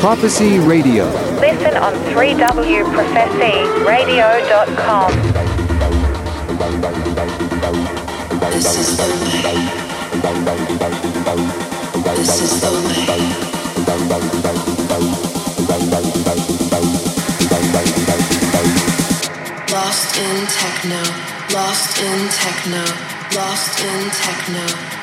Prophecy Radio. Listen on 3wprophecyradio.com. This is the way. This is the way. Lost in techno, lost in techno, lost in techno.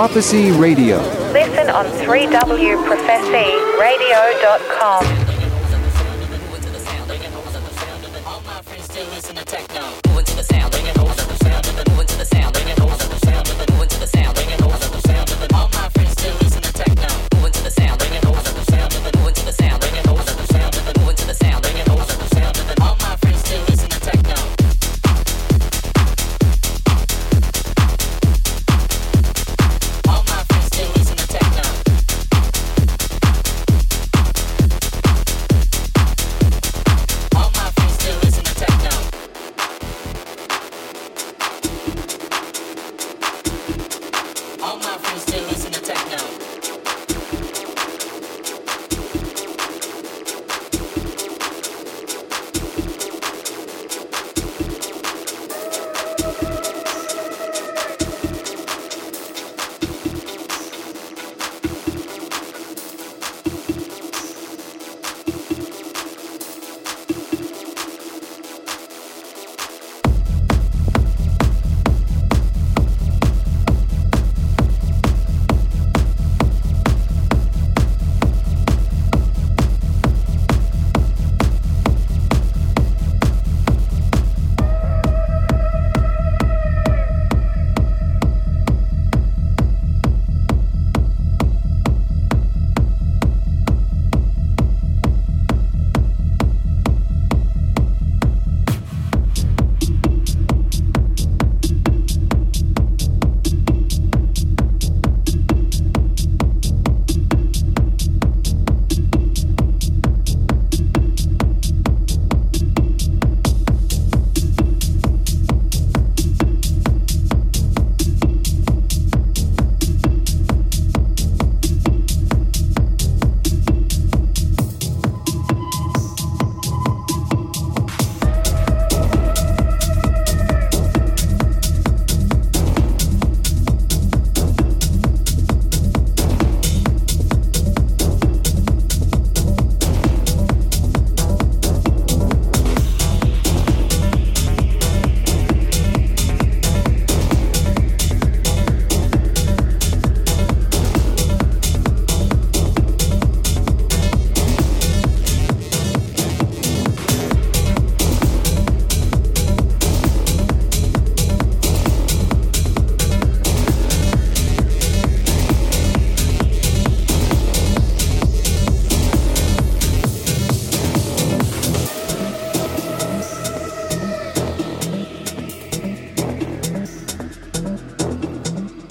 Prophecy Radio. Listen on 3wprophecyradio.com.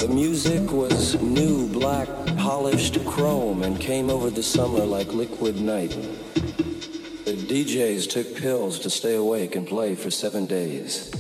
music was new, black, polished chrome and came over the summer like liquid night. The DJs took pills to stay awake and play for seven days.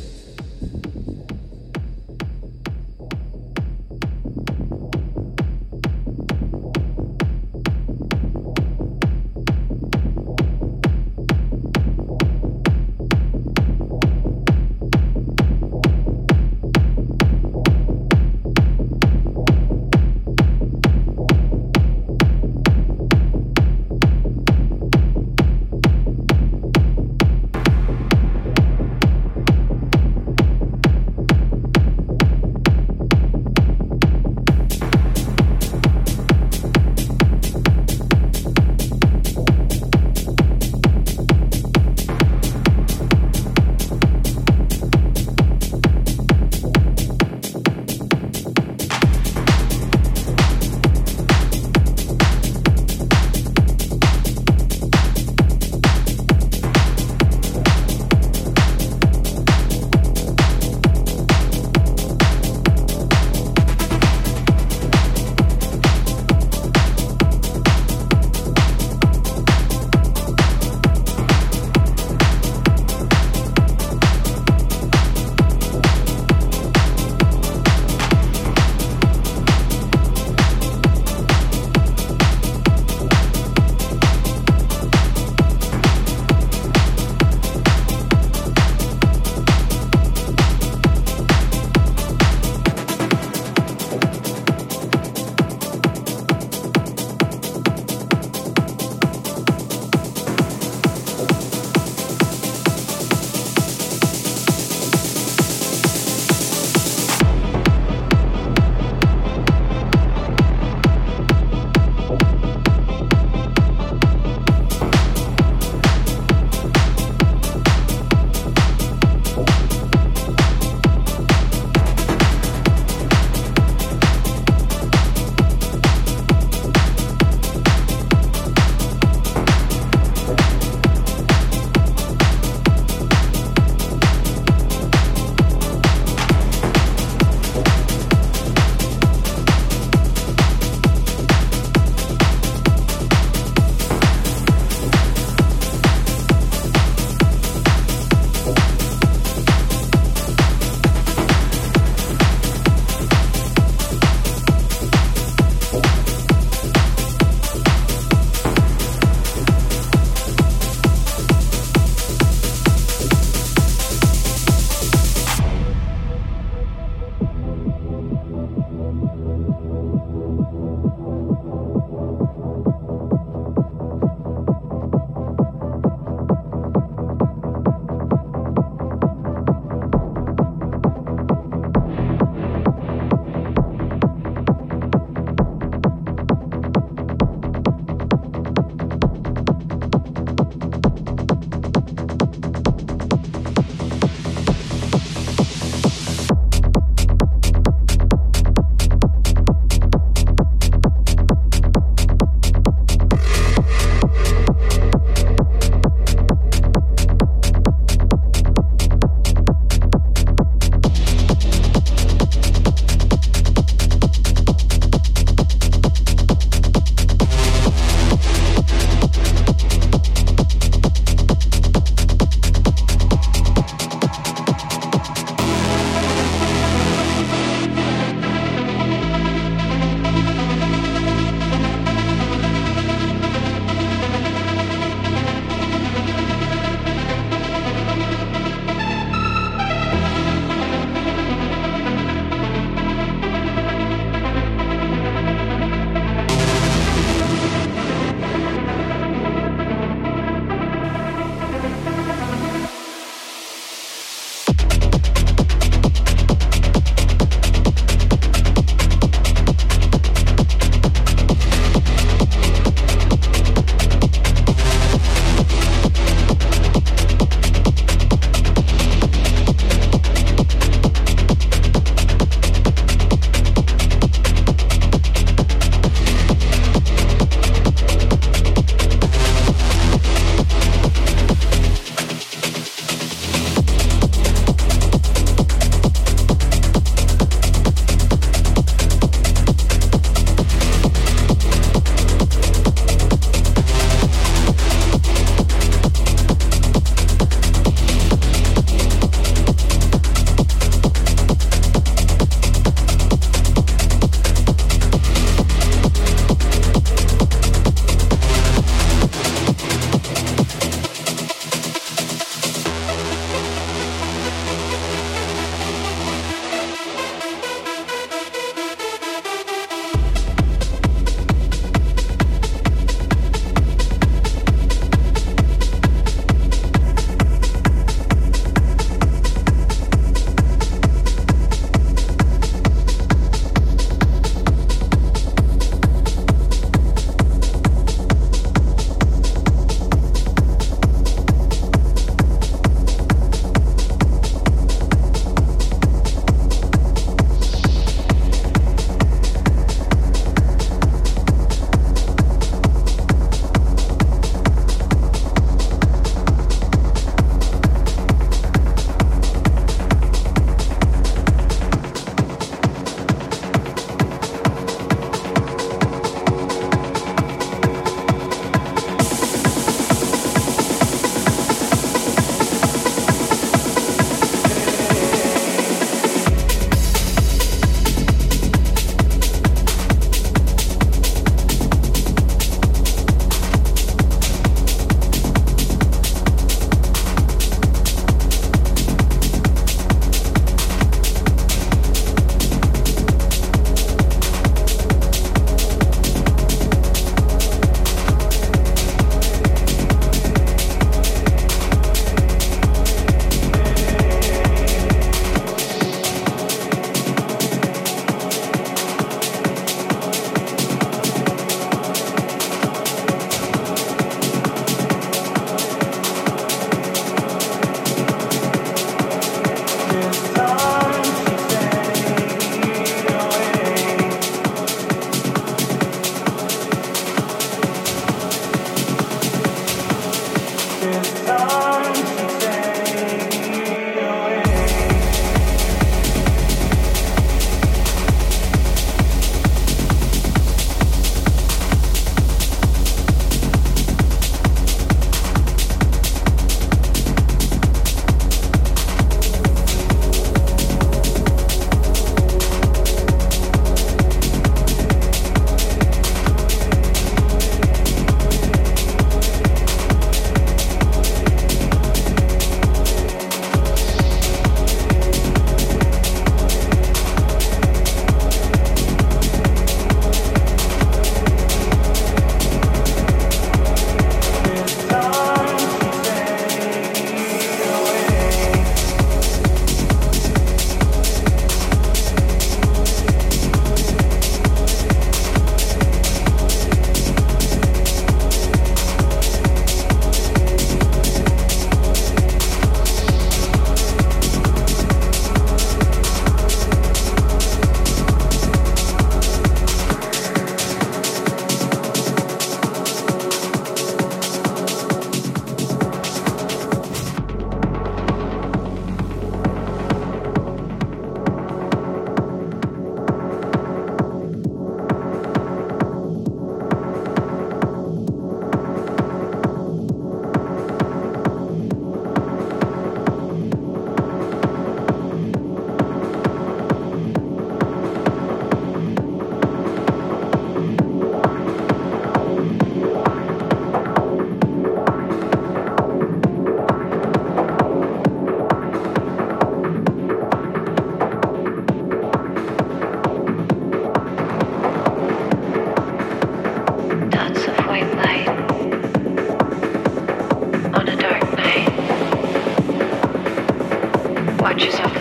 watch yourself.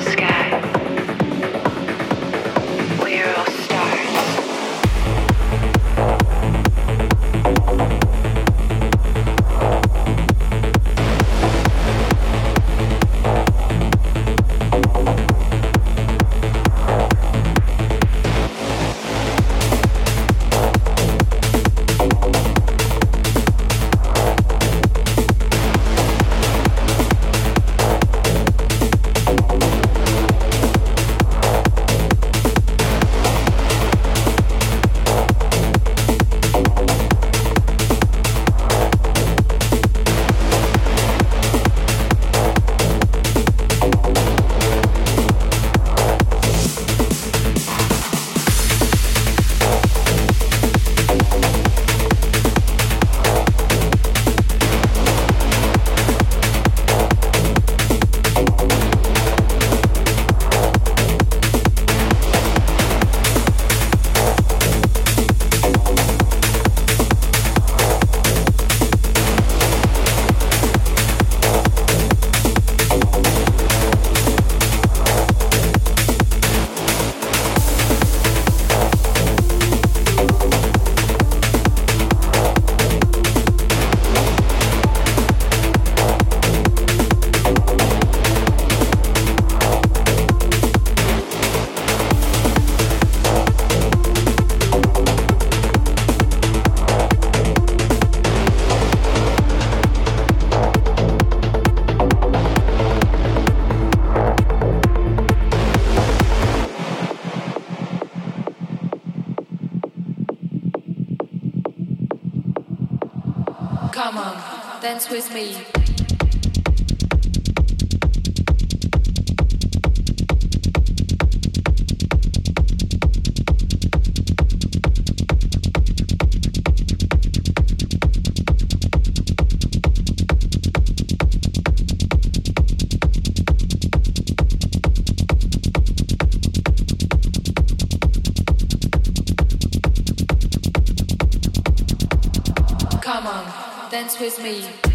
With me. With me.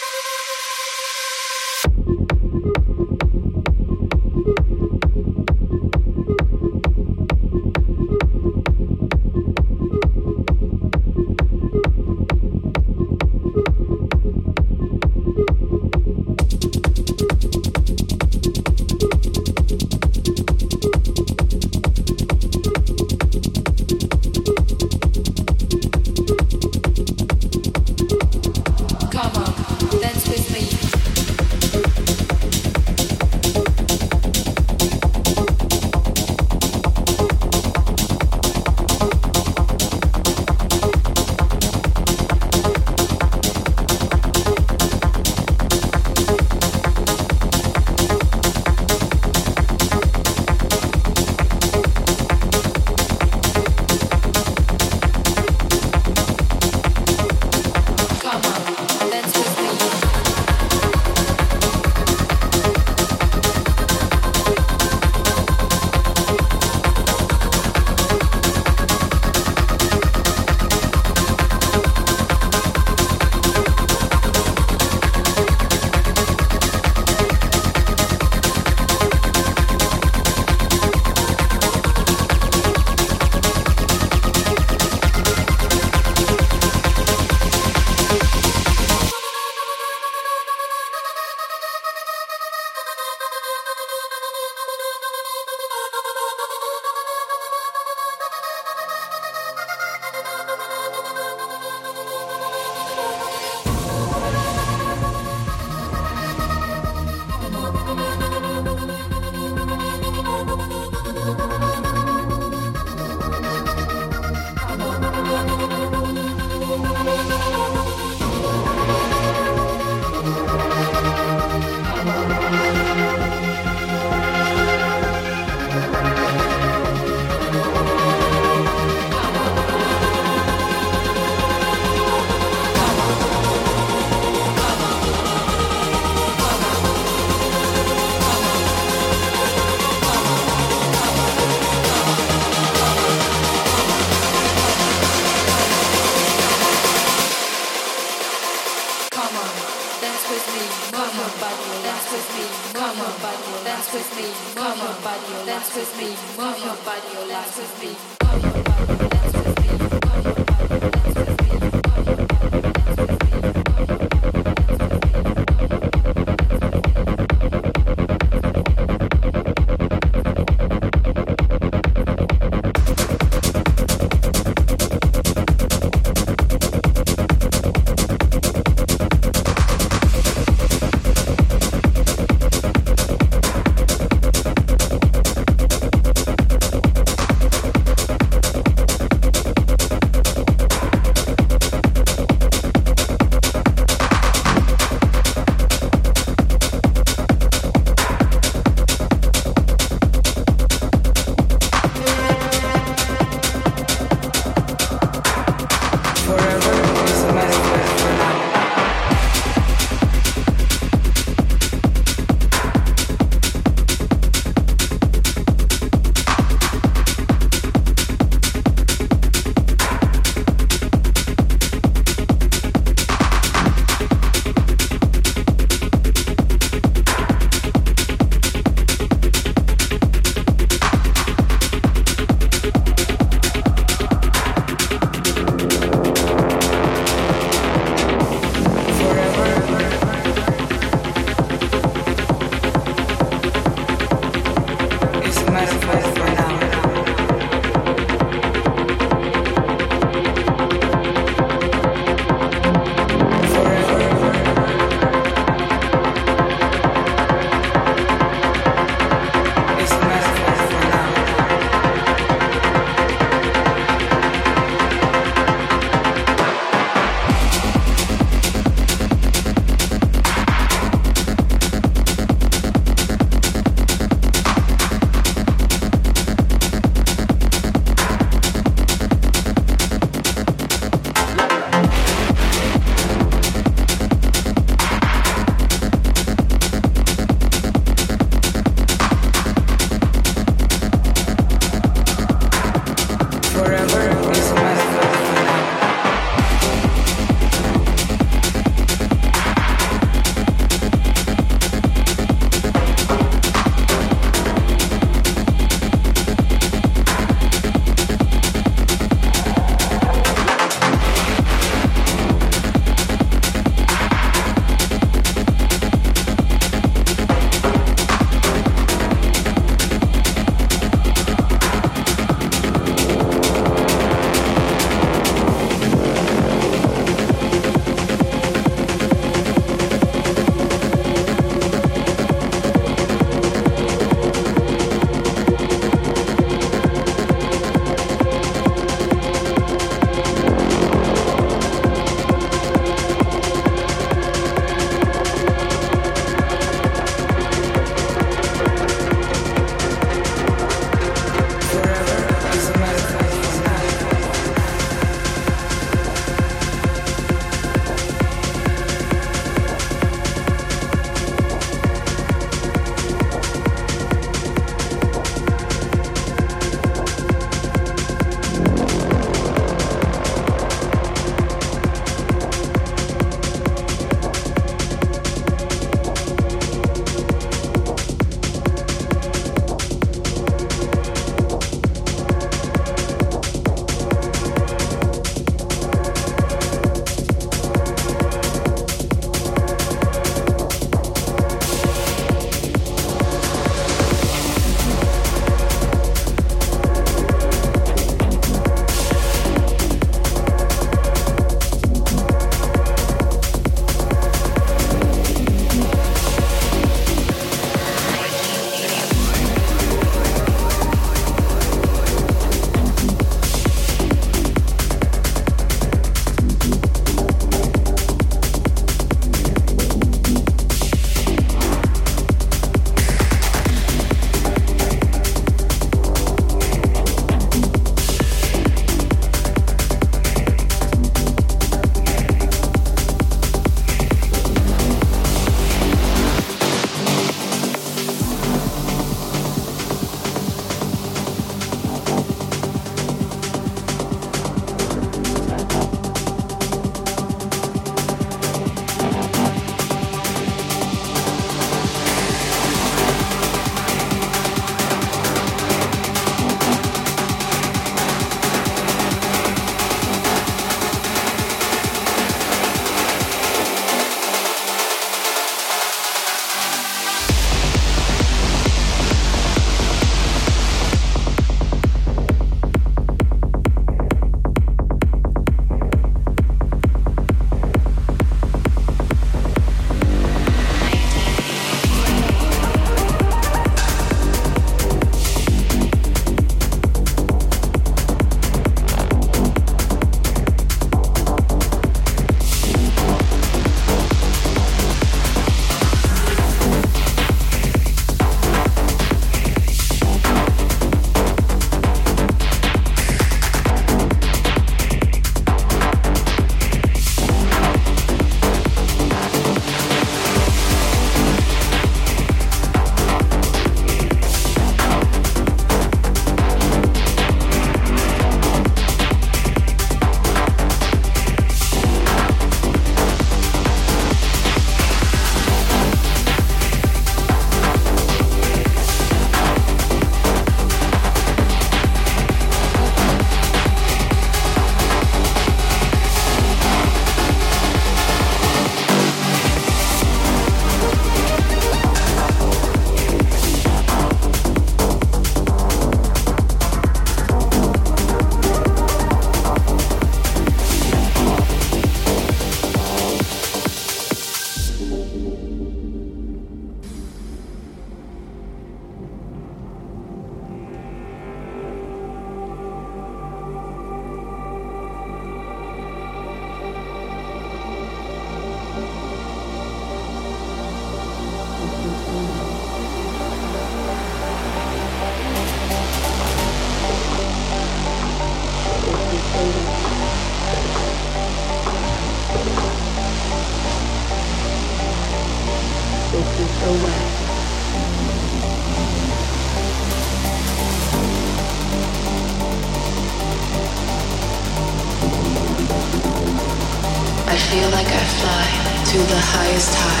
Highest high.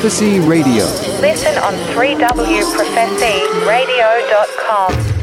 Prophecy Radio. Listen on 3wprophecyradio.com.